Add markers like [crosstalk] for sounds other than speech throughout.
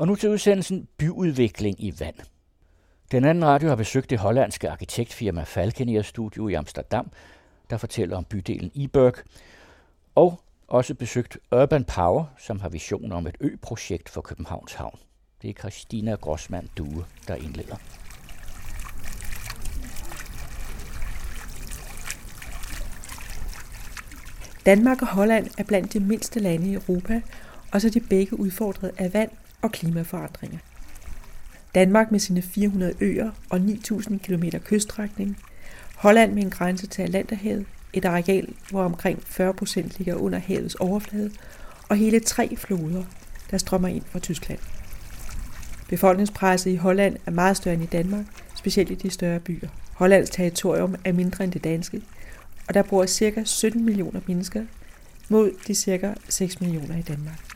Og nu til udsendelsen Byudvikling i vand. Den anden radio har besøgt det hollandske arkitektfirma Falkenier Studio i Amsterdam, der fortæller om bydelen Iberg, og også besøgt Urban Power, som har visioner om et ø-projekt for Københavns Havn. Det er Christina Grossmann Due, der indleder. Danmark og Holland er blandt de mindste lande i Europa, og så er de begge udfordret af vand og klimaforandringer. Danmark med sine 400 øer og 9.000 km kyststrækning, Holland med en grænse til Atlanterhavet, et areal, hvor omkring 40 procent ligger under havets overflade, og hele tre floder, der strømmer ind fra Tyskland. Befolkningspresset i Holland er meget større end i Danmark, specielt i de større byer. Hollands territorium er mindre end det danske, og der bor ca. 17 millioner mennesker mod de ca. 6 millioner i Danmark.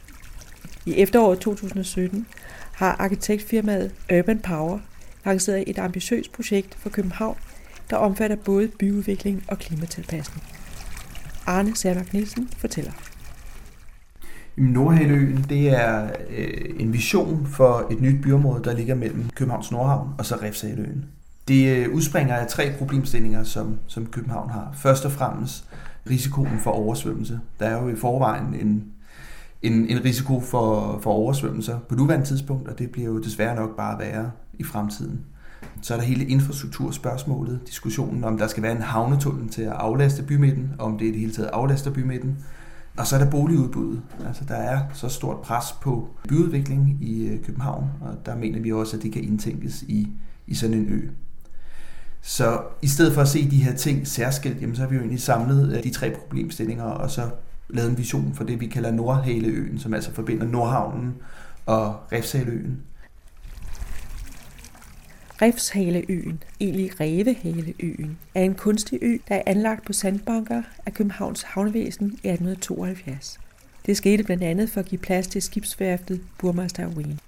I efteråret 2017 har arkitektfirmaet Urban Power lanceret et ambitiøst projekt for København, der omfatter både byudvikling og klimatilpasning. Arne Særmark Nielsen fortæller. Nordhaløen, det er øh, en vision for et nyt byområde, der ligger mellem Københavns Nordhavn og så Refshaløen. Det øh, udspringer af tre problemstillinger, som, som København har. Først og fremmest risikoen for oversvømmelse. Der er jo i forvejen en, en, en risiko for, for oversvømmelser på nuværende tidspunkt, og det bliver jo desværre nok bare værre i fremtiden. Så er der hele infrastrukturspørgsmålet, diskussionen om der skal være en havnetunnel til at aflaste bymidten, om det i det hele taget aflaster bymidten. Og så er der boligudbuddet. Altså der er så stort pres på byudvikling i øh, København, og der mener vi også, at det kan indtænkes i, i sådan en ø. Så i stedet for at se de her ting særskilt, jamen, så har vi jo egentlig samlet øh, de tre problemstillinger, og så lavet en vision for det, vi kalder Nordhaleøen, som altså forbinder Nordhavnen og Refshaleøen. Refshaleøen, egentlig Revehaleøen, er en kunstig ø, der er anlagt på sandbanker af Københavns Havnevæsen i 1872. Det skete blandt andet for at give plads til skibsværftet Burmaster Wien.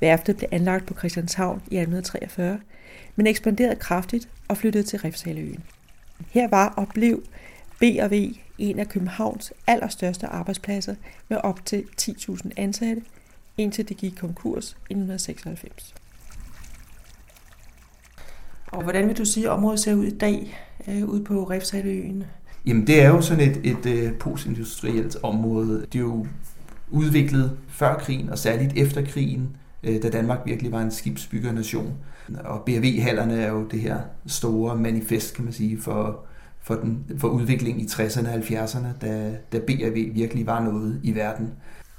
Værftet blev anlagt på Christianshavn i 1843, men ekspanderede kraftigt og flyttede til Refshaleøen. Her var og blev B&V en af Københavns allerstørste arbejdspladser med op til 10.000 ansatte, indtil det gik konkurs i 1996. Og hvordan vil du sige, at området ser ud i dag øh, ude på Refshaleøen? Jamen det er jo sådan et, et, et øh, postindustrielt område. Det er jo udviklet før krigen og særligt efter krigen, øh, da Danmark virkelig var en skibsbyggernation. Og BRV-hallerne er jo det her store manifest, kan man sige, for, for, den, for udviklingen i 60'erne og 70'erne, da, da BRV virkelig var noget i verden.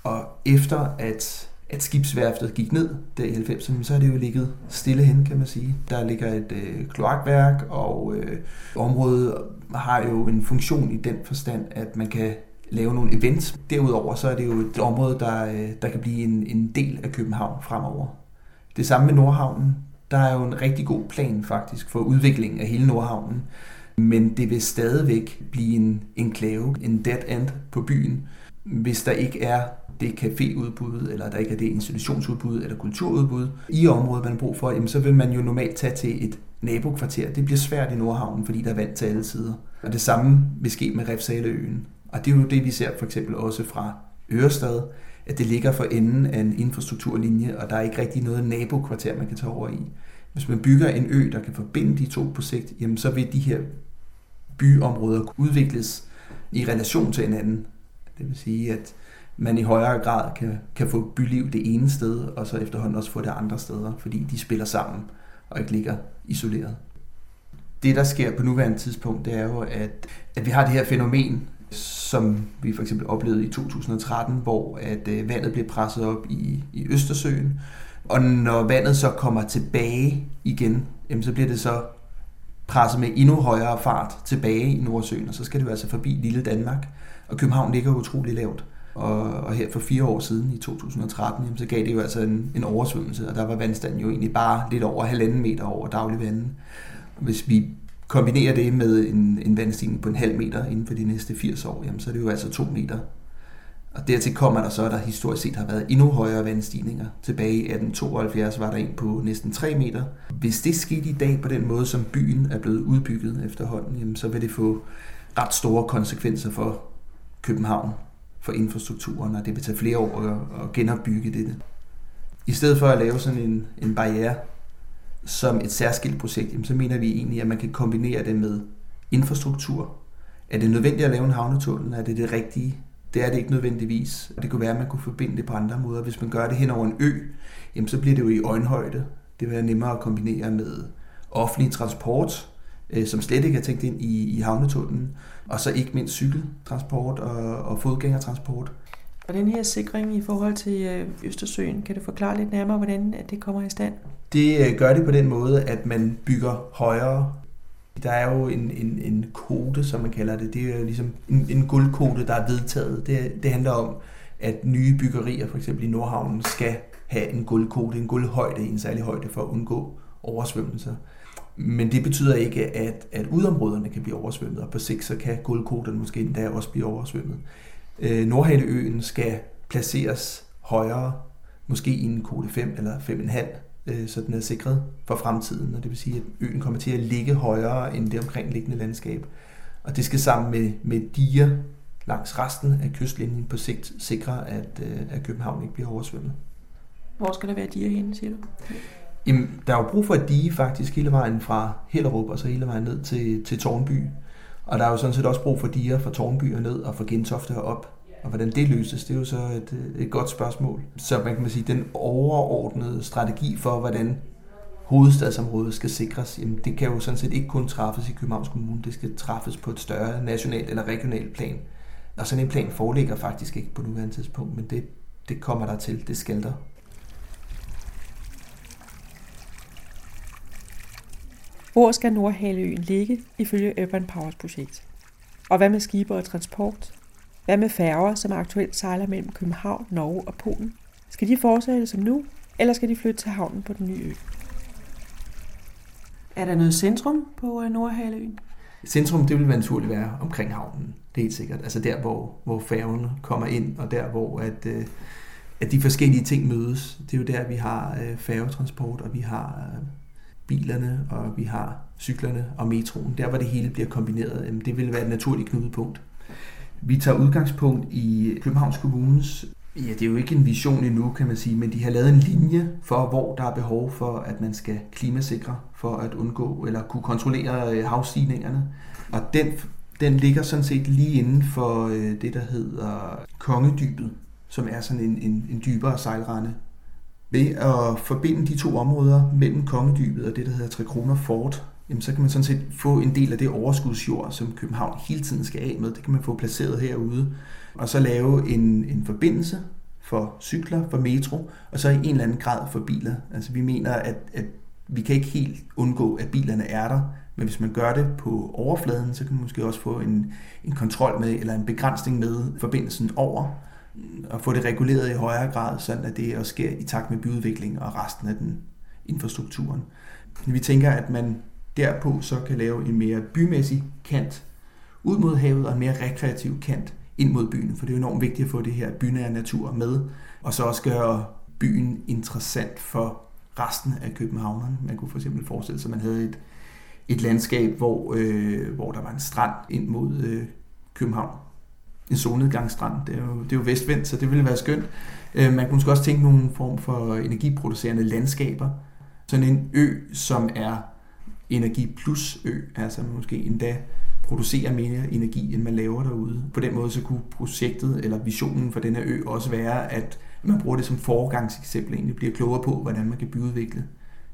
Og efter at at skibsværftet gik ned der i 90'erne, så er det jo ligget stille hen, kan man sige. Der ligger et øh, kloakværk, og øh, området har jo en funktion i den forstand, at man kan lave nogle events. Derudover så er det jo et område, der, øh, der kan blive en, en del af København fremover. Det samme med Nordhavnen. Der er jo en rigtig god plan faktisk for udviklingen af hele Nordhavnen. Men det vil stadigvæk blive en enklave, en dead end på byen, hvis der ikke er det caféudbud, eller der ikke er det institutionsudbud eller kulturudbud i området, man har brug for, jamen, så vil man jo normalt tage til et nabokvarter. Det bliver svært i Nordhavnen, fordi der er vand til alle sider. Og det samme vil ske med Refsaleøen. Og det er jo det, vi ser for eksempel også fra Ørestad, at det ligger for enden af en infrastrukturlinje, og der er ikke rigtig noget nabokvarter, man kan tage over i. Hvis man bygger en ø, der kan forbinde de to på sigt, jamen så vil de her byområder udvikles i relation til hinanden. Det vil sige, at man i højere grad kan, kan få byliv det ene sted, og så efterhånden også få det andre steder, fordi de spiller sammen og ikke ligger isoleret. Det, der sker på nuværende tidspunkt, det er jo, at, at vi har det her fænomen, som vi for eksempel oplevede i 2013, hvor at øh, vandet blev presset op i, i Østersøen, og når vandet så kommer tilbage igen, jamen, så bliver det så presse med endnu højere fart tilbage i Nordsøen, og så skal det jo altså forbi lille Danmark. Og København ligger utrolig lavt. Og, og her for fire år siden, i 2013, jamen, så gav det jo altså en, en oversvømmelse, og der var vandstanden jo egentlig bare lidt over halvanden meter over daglig vand. Hvis vi kombinerer det med en, en vandstigning på en halv meter inden for de næste 80 år, jamen, så er det jo altså to meter. Og dertil kommer der så, at der historisk set har været endnu højere vandstigninger. Tilbage i 1872 var der en på næsten 3 meter. Hvis det skete i dag på den måde, som byen er blevet udbygget efterhånden, jamen, så vil det få ret store konsekvenser for København for infrastrukturen, og det vil tage flere år at, at genopbygge det. I stedet for at lave sådan en, en barriere som et særskilt projekt, jamen, så mener vi egentlig, at man kan kombinere det med infrastruktur. Er det nødvendigt at lave en havnetunnel? Er det det rigtige? Det er det ikke nødvendigvis. Det kunne være, at man kunne forbinde det på andre måder. Hvis man gør det hen over en ø, jamen, så bliver det jo i øjenhøjde. Det vil være nemmere at kombinere med offentlig transport, øh, som slet ikke er tænkt ind i, i havnetunnelen, og så ikke mindst cykeltransport og, og fodgængertransport. Og den her sikring i forhold til øh, Østersøen, kan du forklare lidt nærmere, hvordan det kommer i stand? Det øh, gør det på den måde, at man bygger højere. Der er jo en, en, en kode, som man kalder det. Det er jo ligesom en, en guldkode, der er vedtaget. Det, det handler om, at nye byggerier, for eksempel i Nordhavnen, skal have en guldkode, en guldhøjde, en særlig højde for at undgå oversvømmelser. Men det betyder ikke, at, at udområderne kan blive oversvømmet, og på sigt så kan guldkoderne måske endda også blive oversvømmet. Øh, Nordhaleøen skal placeres højere, måske i en kode 5 eller 5,5, øh, så den er sikret for fremtiden, og det vil sige, at øen kommer til at ligge højere end det omkringliggende landskab. Og det skal sammen med, med diger langs resten af kystlinjen på sigt sikre, at, øh, at København ikke bliver oversvømmet. Hvor skal der være diger henne, siger du? Jamen, der er jo brug for et dige faktisk hele vejen fra Hellerup og så hele vejen ned til, til Tornby. Og der er jo sådan set også brug for diger fra Tornby og ned og fra Gentofte og op. Og hvordan det løses, det er jo så et, et godt spørgsmål. Så man kan sige, den overordnede strategi for, hvordan hovedstadsområdet skal sikres, jamen det kan jo sådan set ikke kun træffes i Københavns Kommune, det skal træffes på et større nationalt eller regionalt plan. Og sådan en plan foreligger faktisk ikke på nuværende tidspunkt, men det, det kommer der til, det skal der. Hvor skal Nordhaløen ligge ifølge Urban Powers projekt? Og hvad med skibe og transport? Hvad med færger, som aktuelt sejler mellem København, Norge og Polen? Skal de fortsætte som nu, eller skal de flytte til havnen på den nye ø? Er der noget centrum på øh, Nordhaløen? Centrum, det vil være naturligt være omkring havnen. Det er helt sikkert. Altså der, hvor, hvor færgen kommer ind, og der, hvor at, øh, at de forskellige ting mødes. Det er jo der, vi har øh, færgetransport, og vi har bilerne, og vi har cyklerne og metroen. Der, hvor det hele bliver kombineret, det vil være et naturligt knudepunkt. Vi tager udgangspunkt i Københavns Kommunes Ja, det er jo ikke en vision endnu, kan man sige, men de har lavet en linje for, hvor der er behov for, at man skal klimasikre for at undgå eller kunne kontrollere øh, havstigningerne. Og den, den ligger sådan set lige inden for øh, det, der hedder Kongedybet, som er sådan en, en, en dybere sejlrende. Ved at forbinde de to områder mellem Kongedybet og det, der hedder Tre Kroner Fort, jamen så kan man sådan set få en del af det overskudsjord, som København hele tiden skal af med. Det kan man få placeret herude. Og så lave en, en forbindelse for cykler, for metro, og så i en eller anden grad for biler. Altså vi mener, at, at vi kan ikke helt undgå, at bilerne er der, men hvis man gør det på overfladen, så kan man måske også få en, en kontrol med, eller en begrænsning med forbindelsen over, og få det reguleret i højere grad, sådan at det også sker i takt med byudvikling og resten af den infrastrukturen. Vi tænker, at man derpå så kan lave en mere bymæssig kant ud mod havet og en mere rekreativ kant ind mod byen, for det er jo enormt vigtigt at få det her bynære natur med, og så også gøre byen interessant for resten af københavnerne. Man kunne for eksempel forestille sig, at man havde et, et landskab, hvor, øh, hvor der var en strand ind mod øh, København. En solnedgangsstrand. Det er, jo, det er jo vestvendt, så det ville være skønt. Øh, man kunne måske også tænke nogle form for energiproducerende landskaber. Sådan en ø, som er energi plus ø, altså måske endda producere mere energi, end man laver derude. På den måde så kunne projektet eller visionen for den her ø også være, at man bruger det som foregangseksempel, egentlig bliver klogere på, hvordan man kan byudvikle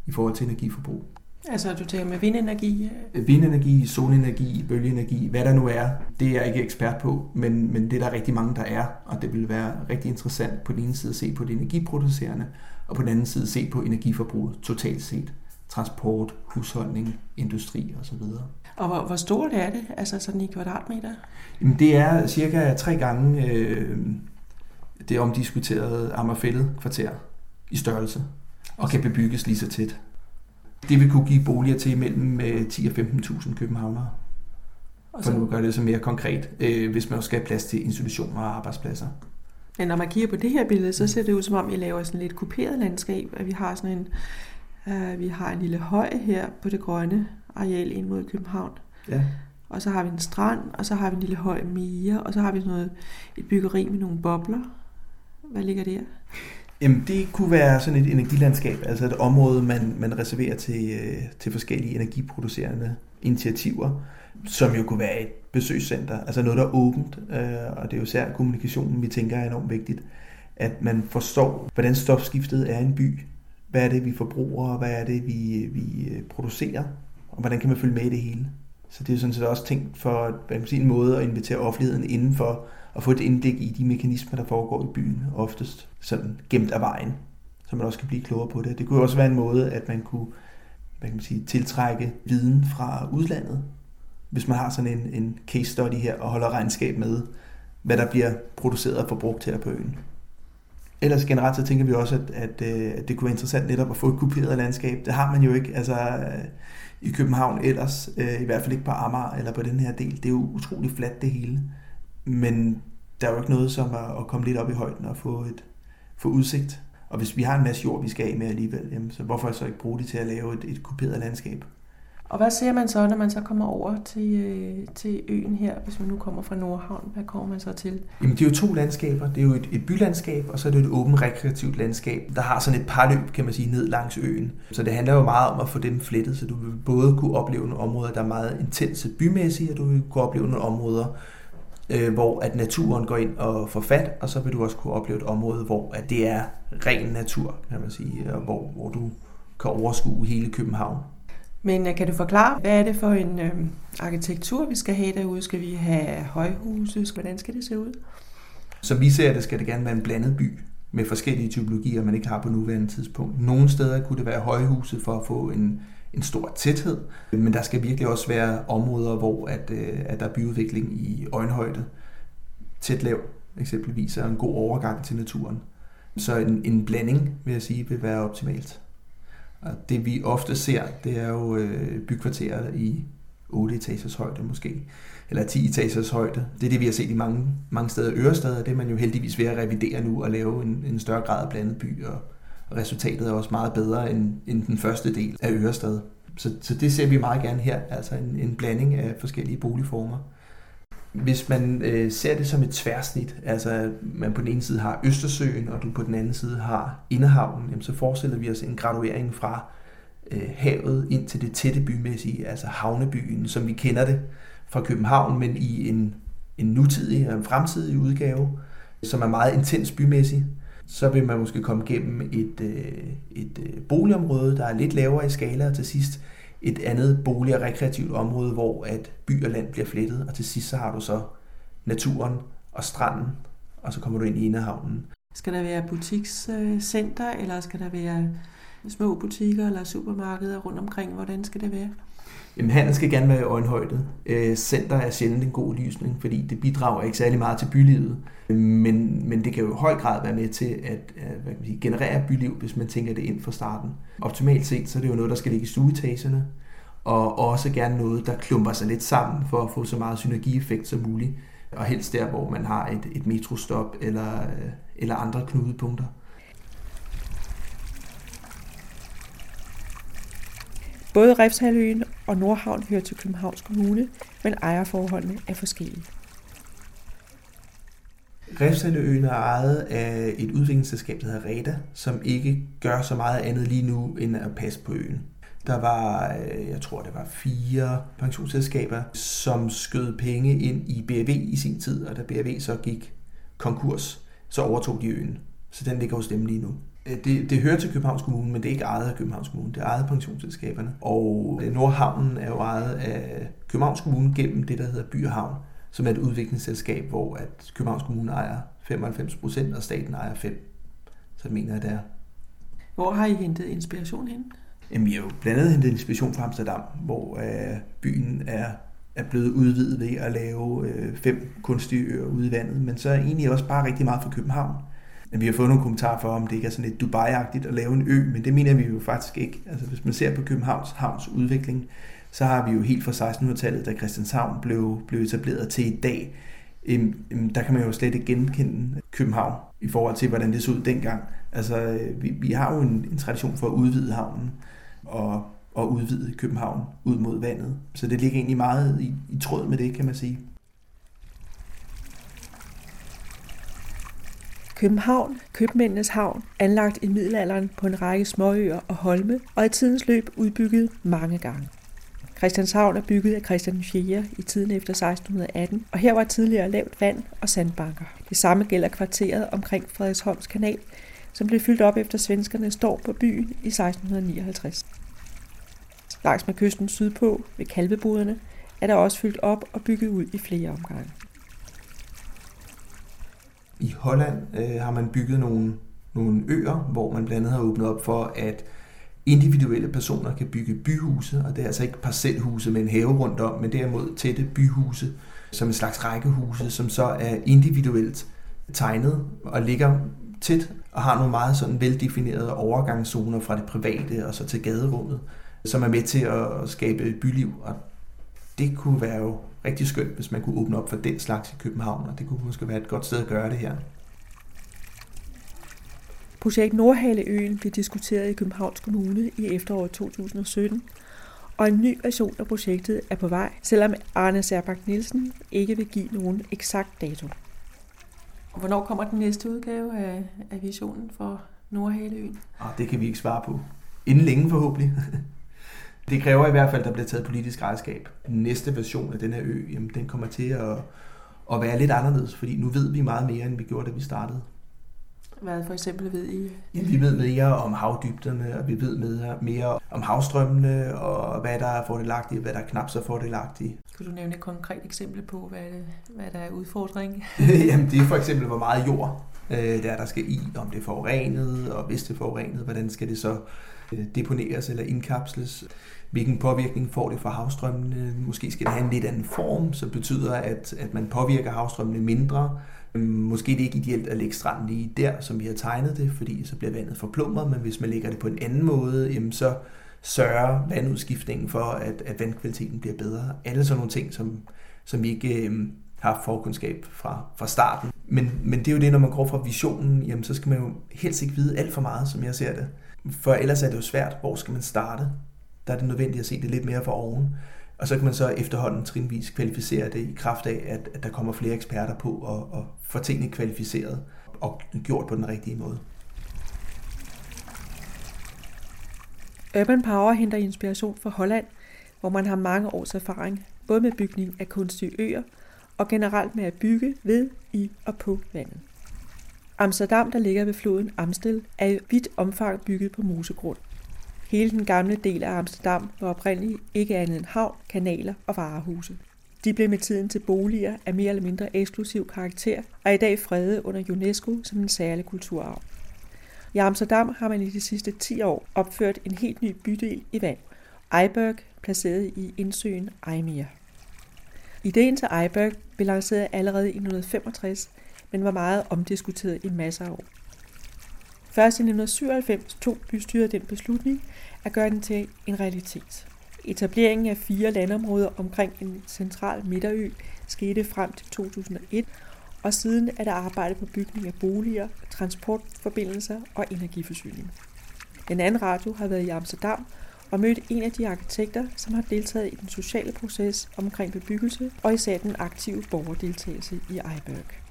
i forhold til energiforbrug. Altså du taler med vindenergi? Vindenergi, solenergi, bølgeenergi, hvad der nu er, det er jeg ikke ekspert på, men, men det er der rigtig mange, der er, og det vil være rigtig interessant på den ene side at se på det energiproducerende, og på den anden side se på energiforbruget totalt set transport, husholdning, industri osv. Og hvor, hvor stort er det, altså sådan i kvadratmeter? Jamen, det er cirka tre gange øh, det omdiskuterede Amagerfællet kvarter i størrelse, og kan bebygges lige så tæt. Det vil kunne give boliger til mellem 10 øh, og 15.000 københavnere. For nu at gøre det så mere konkret, øh, hvis man også skal have plads til institutioner og arbejdspladser. Men når man kigger på det her billede, så ser det ud som om, I laver sådan lidt kuperet landskab, at vi har sådan en vi har en lille høj her på det grønne areal ind mod København. Ja. Og så har vi en strand, og så har vi en lille høj mere, og så har vi sådan noget, et byggeri med nogle bobler. Hvad ligger der? Jamen, det kunne være sådan et energilandskab, altså et område, man, man reserverer til, øh, til forskellige energiproducerende initiativer, som jo kunne være et besøgscenter, altså noget, der er åbent, øh, og det er jo særligt kommunikationen, vi tænker er enormt vigtigt, at man forstår, hvordan stofskiftet er i en by, hvad er det, vi forbruger, hvad er det, vi, vi øh, producerer, og hvordan kan man følge med i det hele. Så det er sådan set også tænkt for hvad man sige, en måde at invitere offentligheden indenfor og få et indblik i de mekanismer, der foregår i byen, oftest sådan gemt af vejen, så man også kan blive klogere på det. Det kunne også være en måde, at man kunne hvad kan man sige, tiltrække viden fra udlandet, hvis man har sådan en, en case study her og holder regnskab med, hvad der bliver produceret og forbrugt her på øen. Ellers generelt så tænker vi også, at, at, øh, at det kunne være interessant netop at få et kuperet landskab. Det har man jo ikke altså, øh, i København ellers, øh, i hvert fald ikke på Amager eller på den her del. Det er jo utrolig fladt det hele. Men der er jo ikke noget som at, at komme lidt op i højden og få, et, få udsigt. Og hvis vi har en masse jord, vi skal af med alligevel, jamen, så hvorfor så ikke bruge det til at lave et, et kuperet landskab? Og hvad ser man så, når man så kommer over til, øh, til øen her, hvis man nu kommer fra Nordhavn? Hvad kommer man så til? Jamen, det er jo to landskaber. Det er jo et, et bylandskab, og så er det et åbent rekreativt landskab, der har sådan et par løb, kan man sige, ned langs øen. Så det handler jo meget om at få dem flettet, så du vil både kunne opleve nogle områder, der er meget intense bymæssigt, og du vil kunne opleve nogle områder, øh, hvor at naturen går ind og får fat, og så vil du også kunne opleve et område, hvor at det er ren natur, kan man sige, og hvor, hvor du kan overskue hele København. Men øh, kan du forklare, hvad er det for en øh, arkitektur, vi skal have derude? Skal vi have højhuse? Hvordan skal det se ud? Som vi ser det, skal det gerne være en blandet by med forskellige typologier, man ikke har på nuværende tidspunkt. Nogle steder kunne det være højhuse for at få en, en stor tæthed, men der skal virkelig også være områder, hvor at, øh, at der er byudvikling i øjenhøjde. Tæt lav eksempelvis er en god overgang til naturen. Så en, en blanding, vil jeg sige, vil være optimalt. Og det vi ofte ser, det er jo øh, bykvarterer i 8 etagers højde måske, eller 10 etagers højde. Det er det, vi har set i mange, mange steder i Ørestad, og det er man jo heldigvis ved at revidere nu og lave en, en større grad af blandet by, og, og resultatet er også meget bedre end, end den første del af Ørestad. Så, så det ser vi meget gerne her, altså en, en blanding af forskellige boligformer. Hvis man øh, ser det som et tværsnit, altså man på den ene side har Østersøen, og du på den anden side har Indehavnen, jamen, så forestiller vi os en graduering fra øh, havet ind til det tætte bymæssige, altså havnebyen, som vi kender det fra København, men i en, en nutidig og en fremtidig udgave, som er meget intens bymæssig. Så vil man måske komme gennem et, øh, et øh, boligområde, der er lidt lavere i skala, og til sidst et andet bolig- og rekreativt område, hvor at by og land bliver flettet, og til sidst så har du så naturen og stranden, og så kommer du ind i Inderhavnen. Skal der være butikscenter, øh, eller skal der være små butikker eller supermarkeder rundt omkring? Hvordan skal det være? Jamen, handel skal gerne være i øjenhøjde. Øh, center er sjældent en god lysning, fordi det bidrager ikke særlig meget til bylivet. Øh, men, men det kan jo i høj grad være med til at, at hvad kan man sige, generere byliv, hvis man tænker det ind fra starten. Optimalt set, så er det jo noget, der skal ligge i stueetagerne, og også gerne noget, der klumper sig lidt sammen for at få så meget synergieffekt som muligt. Og helst der, hvor man har et, et metrostop eller, øh, eller andre knudepunkter. Både Refshaløen og Nordhavn hører til Københavns Kommune, men ejerforholdene er forskellige. Refshaløen er ejet af et udviklingsselskab, der hedder Reda, som ikke gør så meget andet lige nu, end at passe på øen. Der var, øh, jeg tror det var fire pensionsselskaber, som skød penge ind i BRV i sin tid, og da BRV så gik konkurs, så overtog de øen. Så den ligger hos dem lige nu. Øh, det, det hører til Københavns Kommune, men det er ikke ejet af Københavns Kommune. Det er ejet af pensionsselskaberne. Og øh, Nordhavnen er jo ejet af Københavns Kommune gennem det, der hedder By og Havn, som er et udviklingsselskab, hvor at Københavns Kommune ejer 95 procent, og staten ejer 5. Så det mener jeg, det er. Hvor har I hentet inspiration hen? Jamen, vi har jo blandt andet hentet inspiration fra Amsterdam, hvor øh, byen er, er blevet udvidet ved at lave øh, fem kunstige øer ude i vandet, men så er egentlig også bare rigtig meget fra København. Men vi har fået nogle kommentarer for, om det ikke er sådan lidt Dubai-agtigt at lave en ø, men det mener vi jo faktisk ikke. Altså hvis man ser på Københavns havns udvikling, så har vi jo helt fra 1600-tallet, da Christianshavn blev, blev etableret til i dag, øhm, øhm, der kan man jo slet ikke genkende København i forhold til, hvordan det så ud dengang. Altså, øh, vi, vi har jo en, en tradition for at udvide havnen og, og udvide København ud mod vandet. Så det ligger egentlig meget i, i tråd med det, kan man sige. København, købmændenes havn, anlagt i middelalderen på en række småøer og holme, og i tidens løb udbygget mange gange. Christianshavn er bygget af Christian 4. i tiden efter 1618, og her var tidligere lavt vand og sandbanker. Det samme gælder kvarteret omkring Frederiksholms kanal, som blev fyldt op efter svenskerne står på byen i 1659. Langs med kysten sydpå ved kalveboderne er der også fyldt op og bygget ud i flere omgange. I Holland øh, har man bygget nogle, nogle øer, hvor man blandt andet har åbnet op for, at individuelle personer kan bygge byhuse, og det er altså ikke parcelhuse med en have rundt om, men derimod tætte byhuse, som en slags rækkehuse, som så er individuelt tegnet og ligger tæt og har nogle meget sådan veldefinerede overgangszoner fra det private og så til gaderummet, som er med til at skabe byliv. Og det kunne være jo rigtig skønt, hvis man kunne åbne op for den slags i København, og det kunne måske være et godt sted at gøre det her. Projekt Nordhaleøen blev diskuteret i Københavns Kommune i efteråret 2017, og en ny version af projektet er på vej, selvom Arne Serbak Nielsen ikke vil give nogen eksakt dato. Hvornår kommer den næste udgave af, af visionen for Nordhaleøen? Og det kan vi ikke svare på. Inden længe forhåbentlig. [laughs] Det kræver i hvert fald, at der bliver taget politisk ejerskab. Den næste version af den her ø, jamen, den kommer til at, at være lidt anderledes, fordi nu ved vi meget mere, end vi gjorde, da vi startede. Hvad for eksempel ved I? Ja, vi ved mere om havdybderne, og vi ved mere, mere om havstrømmene, og hvad der er fordelagtigt, og hvad der er knap så fordelagtigt. Kan du nævne et konkret eksempel på, hvad, det, hvad der er udfordring? [laughs] Jamen, det er for eksempel, hvor meget jord øh, der, er, der skal i, om det er forurenet, og hvis det er forurenet, hvordan skal det så Øh, deponeres eller indkapsles. Hvilken påvirkning får det for havstrømmene? Måske skal det have en lidt anden form, som betyder, at, at man påvirker havstrømmene mindre. Øhm, måske det er ikke ideelt at lægge stranden lige der, som vi har tegnet det, fordi så bliver vandet forplumret, men hvis man lægger det på en anden måde, jamen så sørger vandudskiftningen for, at, at vandkvaliteten bliver bedre. Alle sådan nogle ting, som, som vi ikke øh, har forkundskab fra, fra starten. Men, men det er jo det, når man går fra visionen, jamen så skal man jo helst ikke vide alt for meget, som jeg ser det. For ellers er det jo svært, hvor skal man starte? Der er det nødvendigt at se det lidt mere for oven. Og så kan man så efterhånden trinvis kvalificere det i kraft af, at, at der kommer flere eksperter på og, og få tingene kvalificeret og gjort på den rigtige måde. Urban Power henter inspiration fra Holland, hvor man har mange års erfaring, både med bygning af kunstige øer og generelt med at bygge ved, i og på vandet. Amsterdam, der ligger ved floden Amstel, er i vidt omfang bygget på mosegrund. Hele den gamle del af Amsterdam var oprindeligt ikke andet end havn, kanaler og varehuse. De blev med tiden til boliger af mere eller mindre eksklusiv karakter og er i dag fredet under UNESCO som en særlig kulturarv. I Amsterdam har man i de sidste 10 år opført en helt ny bydel i vand, Eiberg, placeret i indsøen Eimir. Ideen til Eiberg blev lanceret allerede i 1965, men var meget omdiskuteret i masser af år. Først i 1997 tog bystyret den beslutning at gøre den til en realitet. Etableringen af fire landområder omkring en central midterø skete frem til 2001, og siden er der arbejdet på bygning af boliger, transportforbindelser og energiforsyning. Den anden radio har været i Amsterdam og mødt en af de arkitekter, som har deltaget i den sociale proces omkring bebyggelse og især den aktive borgerdeltagelse i Eiberg.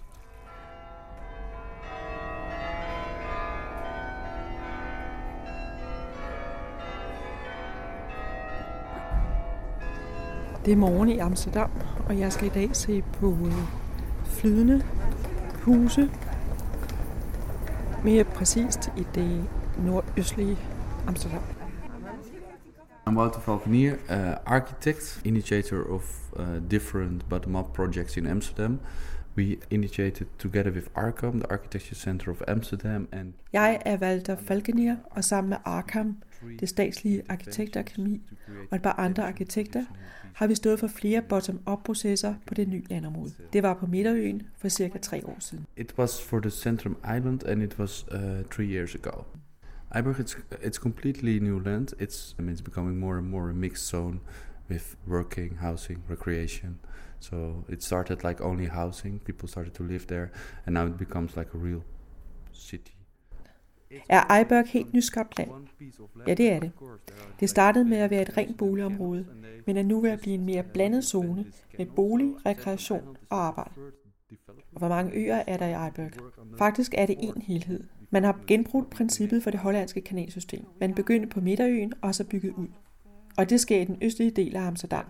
Det er morgen i Amsterdam, og jeg skal i dag se på øh, flydende huse. Mere præcist i det nordøstlige Amsterdam. I'm Wouter Valkenier, uh, architect, initiator of uh, different bottom-up projects in Amsterdam. We initiated together with Arkham, the Architecture Center of Amsterdam. And Jeg er Walter Falkenier, og sammen med Arkham, det statslige arkitektakademi, og et par andre arkitekter, har vi stået for flere bottom-up-processer på det nye landområde. Det var på Midterøen for cirka tre år siden. it was for the Centrum Island, and it was uh, three years ago. Iberg, it's it's completely new land. It's I mean, it's becoming more and more a mixed zone with working, housing, recreation. So it started like only housing. People started to live there, and now it becomes like a real city. Er Eiberg helt nyskabt land? Ja, det er det. Det startede med at være et rent boligområde, men er nu ved at blive en mere blandet zone med bolig, rekreation og arbejde. Og hvor mange øer er der i Eiberg? Faktisk er det en helhed. Man har genbrugt princippet for det hollandske kanalsystem. Man begyndte på Midterøen og så bygget ud. Og det sker i den østlige del af Amsterdam.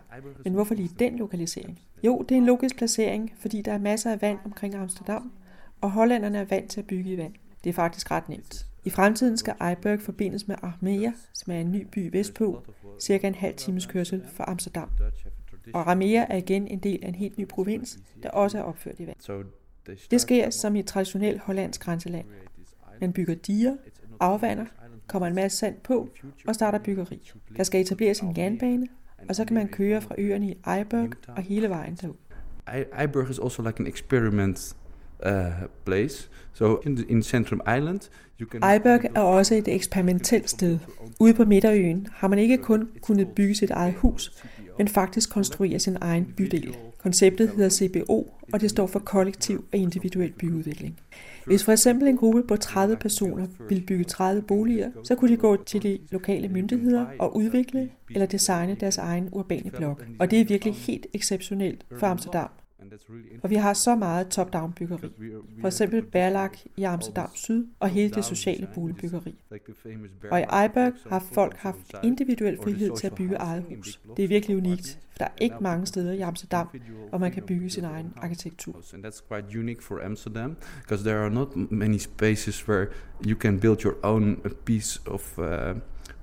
Men hvorfor lige den lokalisering? Jo, det er en logisk placering, fordi der er masser af vand omkring Amsterdam, og hollænderne er vant til at bygge i vand. Det er faktisk ret nemt. I fremtiden skal Eiberg forbindes med Armea, som er en ny by vestpå, cirka en halv times kørsel fra Amsterdam. Og Armea er igen en del af en helt ny provins, der også er opført i vand. Det sker som i et traditionelt hollandsk grænseland. Man bygger diger, afvander, kommer en masse sand på og starter byggeri. Der skal etableres en jernbane, og så kan man køre fra øerne i Eiberg og hele vejen derud. Eiberg is also like an experiment uh, place. So in, in Centrum Island, you can... Eiberg er også et eksperimentelt sted. Ude på Midterøen har man ikke kun kunnet bygge sit eget hus, men faktisk konstruere sin egen bydel. Konceptet hedder CBO, og det står for kollektiv og individuel byudvikling. Hvis for eksempel en gruppe på 30 personer ville bygge 30 boliger, så kunne de gå til de lokale myndigheder og udvikle eller designe deres egen urbane blok. Og det er virkelig helt exceptionelt for Amsterdam. For vi har så meget top-down byggeri. For eksempel Berlak i Amsterdam Syd og hele det sociale boligbyggeri. Og i Eiberg har folk haft individuel frihed til at bygge eget hus. Det er virkelig unikt, for der er ikke mange steder i Amsterdam, hvor man kan bygge sin egen arkitektur. And that's quite unique for Amsterdam, because there are not many spaces where you can build your own piece of uh,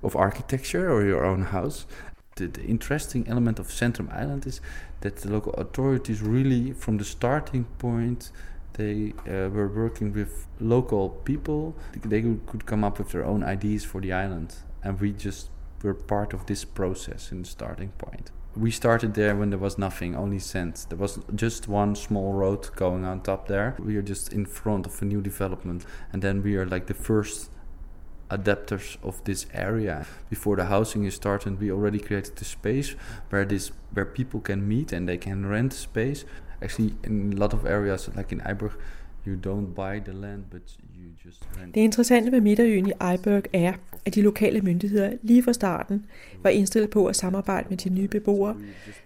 of architecture or your own house. The, the interesting element of Centrum Island is that the local authorities really, from the starting point, they uh, were working with local people. They could come up with their own ideas for the island, and we just were part of this process in the starting point. We started there when there was nothing, only sand. There was just one small road going on top there. We are just in front of a new development, and then we are like the first adapters of this area. Before the housing is started, we already created the space where this where people can meet and they can rent space. Actually, in a lot of areas, like in Eiburg, you don't buy the land, but you just rent. Det interessante med Midterøen i Eiburg er, at de lokale myndigheder lige fra starten var indstillet på at samarbejde med de nye beboere,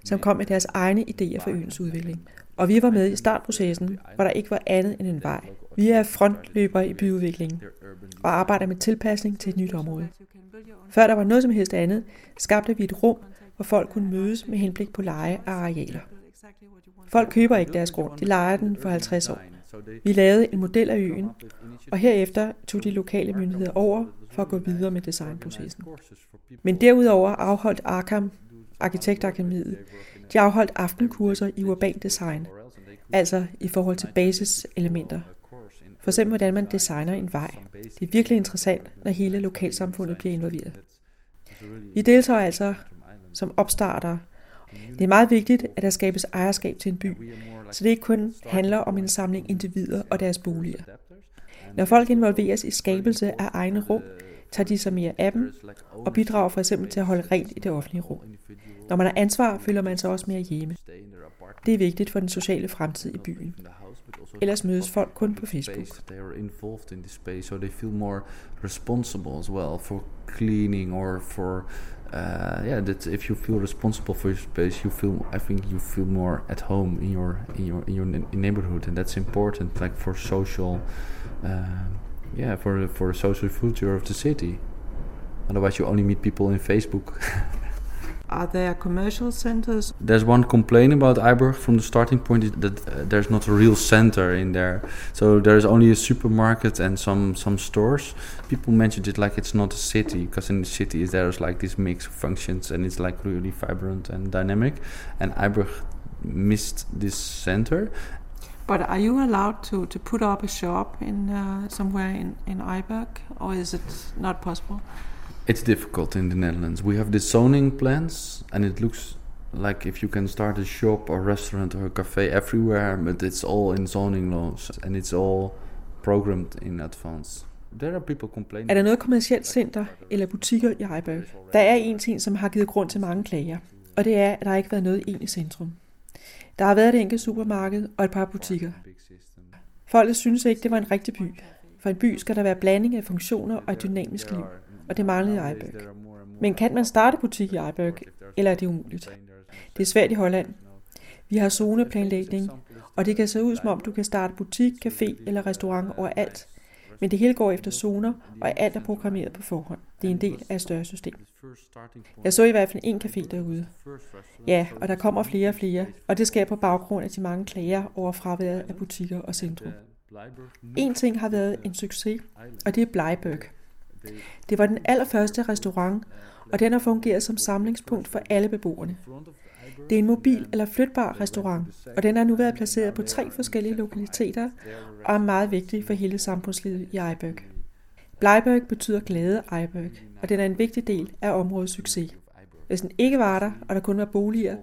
som kom med deres egne idéer for øens udvikling. Og vi var med i startprocessen, hvor der ikke var andet end en vej. Vi er frontløber i byudviklingen og arbejder med tilpasning til et nyt område. Før der var noget som helst andet, skabte vi et rum, hvor folk kunne mødes med henblik på leje af arealer. Folk køber ikke deres grund, de lejer den for 50 år. Vi lavede en model af øen, og herefter tog de lokale myndigheder over for at gå videre med designprocessen. Men derudover afholdt Arkham, Arkitektakademiet, de afholdt aftenkurser i urban design, altså i forhold til basiselementer. For eksempel hvordan man designer en vej. Det er virkelig interessant, når hele lokalsamfundet bliver involveret. Vi deltager altså som opstarter. Det er meget vigtigt, at der skabes ejerskab til en by, så det ikke kun handler om en samling individer og deres boliger. Når folk involveres i skabelse af egne rum, tager de sig mere af dem og bidrager for eksempel til at holde rent i det offentlige rum. Når man har ansvar, føler man sig også mere hjemme. Det er vigtigt for den sociale fremtid i byen. Ellers mødes folk kun på Facebook. They are involved in the space, so they feel more responsible as well for cleaning or for uh, yeah. That if you feel responsible for your space, you feel. I think you feel more at home in your in your in your neighborhood, and that's important, like for social. Uh, yeah, for for social future of the city. Otherwise, you only meet people in Facebook. [laughs] Are there commercial centers? There's one complaint about Eiburg from the starting point is that uh, there's not a real center in there. So there's only a supermarket and some some stores. People mentioned it like it's not a city because in the city there's like this mix of functions and it's like really vibrant and dynamic. And Eiburg missed this center. But are you allowed to, to put up a shop in uh, somewhere in, in Eiburg or is it not possible? It's difficult in the Netherlands. We have the zoning plans, and it looks like if you can start a shop or restaurant or a cafe everywhere, but it's all in zoning laws and it's all programmed in advance. There are people complaining. Er der noget kommercielt center eller butikker i Eiberg? Der er en ting, som har givet grund til mange klager, og det er, at der ikke har været noget i centrum. Der har været et enkelt supermarked og et par butikker. Folk synes ikke, det var en rigtig by. For en by skal der være blanding af funktioner og et dynamisk liv og det manglede i Eiberg. Men kan man starte butik i Eiberg, eller er det umuligt? Det er svært i Holland. Vi har zoneplanlægning, og det kan se ud som om du kan starte butik, café eller restaurant overalt. Men det hele går efter zoner, og alt er programmeret på forhånd. Det er en del af et større system. Jeg så i hvert fald en café derude. Ja, og der kommer flere og flere, og det sker på baggrund af de mange klager over fraværet af butikker og centrum. En ting har været en succes, og det er Bleiburg. Det var den allerførste restaurant, og den har fungeret som samlingspunkt for alle beboerne. Det er en mobil eller flytbar restaurant, og den har nu været placeret på tre forskellige lokaliteter og er meget vigtig for hele samfundslivet i Eiberg. Bleiberg betyder glade Eiberg, og den er en vigtig del af områdets succes. Hvis den ikke var der, og der kun var boliger,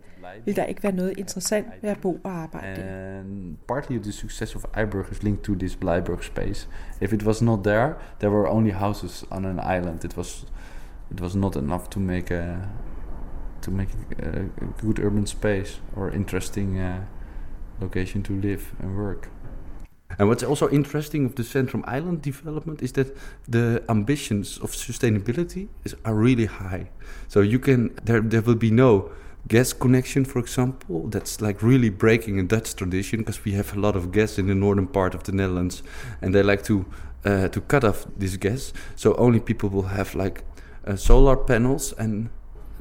ville der ikke være noget interessant ved at bo og arbejde der. And partly the success of Eiberg is linked to this Bleiburg space. If it was not there, there were only houses on an island. It was it was not enough to make a to make a, a good urban space or interesting uh, location to live and work. And what's also interesting of the Centrum Island development is that the ambitions of sustainability is, are really high. So you can there there will be no gas connection, for example. That's like really breaking a Dutch tradition because we have a lot of gas in the northern part of the Netherlands, and they like to uh, to cut off this gas. So only people will have like uh, solar panels and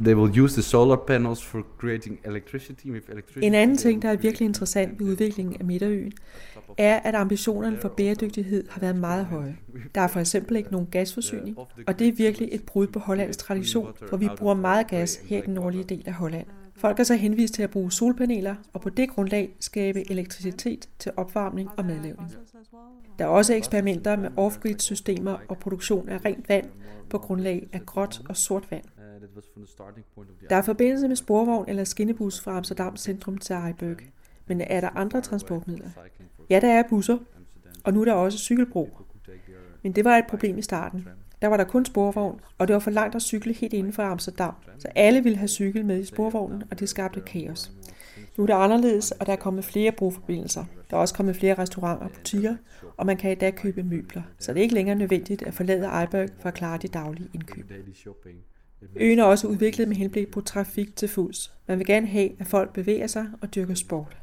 They will use the solar panels for creating electricity with electricity. En anden ting, der er virkelig interessant ved udviklingen af Midterøen, er, at ambitionerne for bæredygtighed har været meget høje. Der er for eksempel ikke nogen gasforsyning, og det er virkelig et brud på Hollands tradition, for vi bruger meget gas her i den nordlige del af Holland. Folk er så henvist til at bruge solpaneler, og på det grundlag skabe elektricitet til opvarmning og madlavning. Der er også eksperimenter med off-grid systemer og produktion af rent vand på grundlag af gråt og sort vand. Der er forbindelse med sporvogn eller skinnebus fra Amsterdam centrum til Eiburg. Men er der andre transportmidler? Ja, der er busser, og nu er der også cykelbro. Men det var et problem i starten. Der var der kun sporvogn, og det var for langt at cykle helt inden for Amsterdam. Så alle ville have cykel med i sporvognen, og det skabte kaos. Nu er det anderledes, og der er kommet flere broforbindelser. Der er også kommet flere restauranter og butikker, og man kan i dag købe møbler. Så det er ikke længere nødvendigt at forlade Eiburg for at klare de daglige indkøb. Øen er også udviklet med henblik på trafik til fods. Man vil gerne have, at folk bevæger sig og dyrker sport.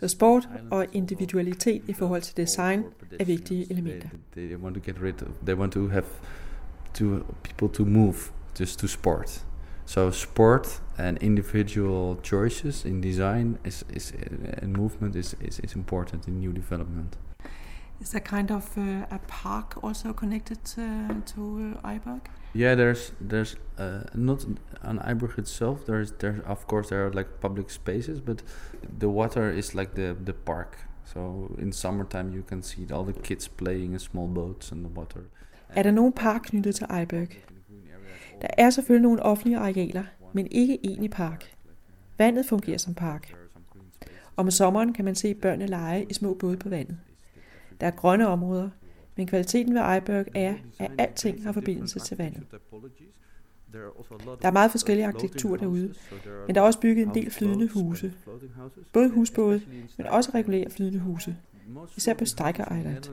Så sport og individualitet i forhold til design er vigtige elementer. They want to get rid of, they want to have to people to move just to sport. So sport and individual choices in design is, is and movement is, is, is important in new development. Is there kind of uh, a park also connected uh, to uh, Eiberg? Yeah, there's there's uh, not on Eiberg itself. There's there of course there are like public spaces, but the water is like the the park. So in summertime you can see all the kids playing in small boats in the water. Er der nogen park knyttet til Eiberg? Der er selvfølgelig nogle offentlige arealer, men ikke en i park. Vandet fungerer som park. Om sommeren kan man se børnene lege i små både på vandet. Der er grønne områder, men kvaliteten ved Eiberg er, at alting har forbindelse til vandet. Der er meget forskellig arkitektur derude, men der er også bygget en del flydende huse. Både husbåde, men også regulære flydende huse. Især på Steiger Island.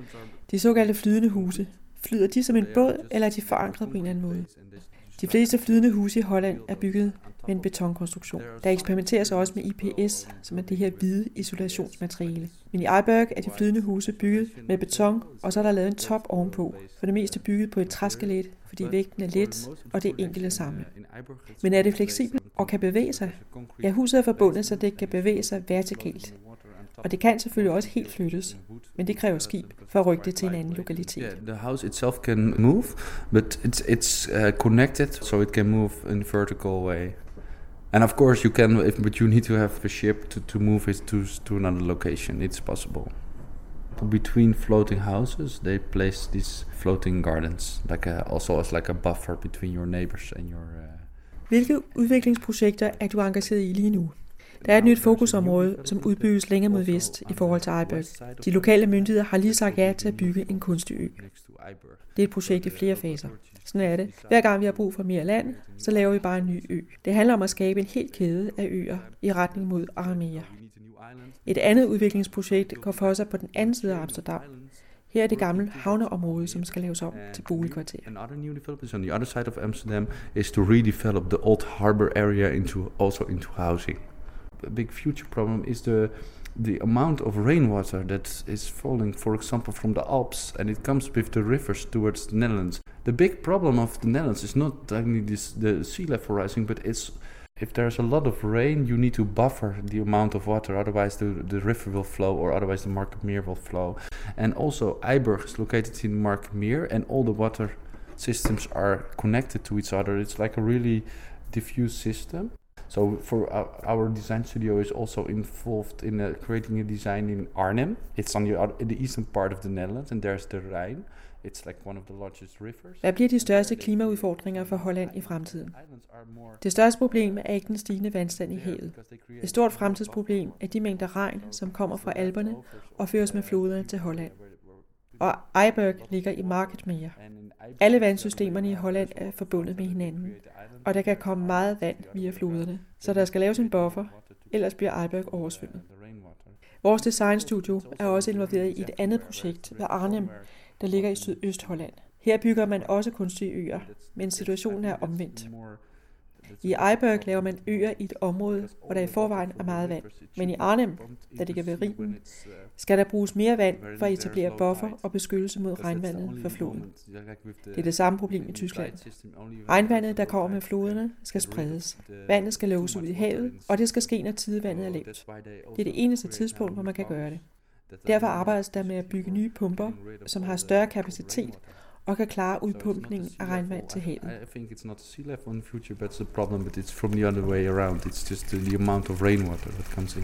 De såkaldte flydende huse. Flyder de som en båd, eller er de forankret på en eller anden måde? De fleste flydende huse i Holland er bygget med en betonkonstruktion. Der eksperimenteres også med IPS, som er det her hvide isolationsmateriale. Men i Eiberg er de flydende huse bygget med beton, og så er der lavet en top ovenpå. For det meste bygget på et træskelet, fordi vægten er let, og det er enkelt at samle. Men er det fleksibelt og kan bevæge sig? Ja, huset er forbundet, så det kan bevæge sig vertikalt. Og det kan selvfølgelig også helt flyttes, men det kræver skib for at rykke det til en anden lokalitet. Yeah, the house itself can move, but it's it's uh, connected, so it can move in vertical way. And of course, you can, if, but you need to have a ship to, to move it to to another location. It's possible. Between floating houses, they place these floating gardens, like a, also as like a buffer between your neighbors and your. Uh, Hvilke udviklingsprojekter er du engageret i lige nu? Der er et nyt fokusområde, som udbygges længere mod vest i forhold til Eiberg. De lokale myndigheder har lige sagt ja til at bygge en kunstig ø. Det er et projekt i flere faser. Sådan er det. Hver gang vi har brug for mere land, så laver vi bare en ny ø. Det handler om at skabe en helt kæde af øer i retning mod Aramea. Et andet udviklingsprojekt går for sig på den anden side af Amsterdam. Her er det gamle havneområde, som skal laves om til boligkvarter. Another new development on the other side of Amsterdam is to redevelop the old harbor area into also into housing. big future problem is the the amount of rainwater that is falling, for example, from the Alps, and it comes with the rivers towards the Netherlands. The big problem of the Netherlands is not only this the sea level rising, but it's if there's a lot of rain, you need to buffer the amount of water, otherwise the, the river will flow, or otherwise the Markermeer will flow. And also, Eiburg is located in Markermeer, and all the water systems are connected to each other. It's like a really diffuse system. So for our, our design studio is also involved in uh, creating a design in Arnhem. It's on the, in the eastern part of the Netherlands, and there's the Rhine. It's like one of the largest rivers. Hvad bliver de største klimaudfordringer for Holland i fremtiden? Det største problem er ikke den stigende vandstand i havet. Et stort fremtidsproblem er de mængder regn, som kommer fra alberne og føres med floderne til Holland. Og Eiberg ligger i Marketmeer. Alle vandsystemerne i Holland er forbundet med hinanden, og der kan komme meget vand via floderne, så der skal laves en buffer, ellers bliver Eiberg oversvømmet. Vores designstudio er også involveret i et andet projekt ved Arnhem, der ligger i sydøst Holland. Her bygger man også kunstige øer, men situationen er omvendt. I Eiberg laver man øer i et område, hvor der i forvejen er meget vand. Men i Arnhem, der ligger ved Rhinen, skal der bruges mere vand for at etablere buffer og beskyttelse mod regnvandet fra floden. Det er det samme problem i Tyskland. Regnvandet, der kommer med floderne, skal spredes. Vandet skal løbes ud i havet, og det skal ske, når tidevandet er lavt. Det er det eneste tidspunkt, hvor man kan gøre det. Derfor arbejdes der med at bygge nye pumper, som har større kapacitet og kan klare udpumpningen af regnvand til havet. I think it's not sea level in the future, but it's a problem, but it's from the other way around. It's just the, the amount of rainwater that comes in.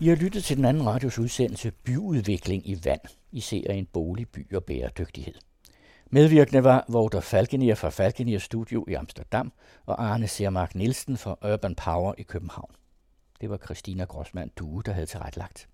I har lyttet til den anden radios udsendelse Byudvikling i vand i serien Bolig, By og Bæredygtighed. Medvirkende var Vogter Falkenier fra Falkenier Studio i Amsterdam og Arne Sermark Nielsen fra Urban Power i København. Det var Christina Grossmann Due, der havde tilrettelagt.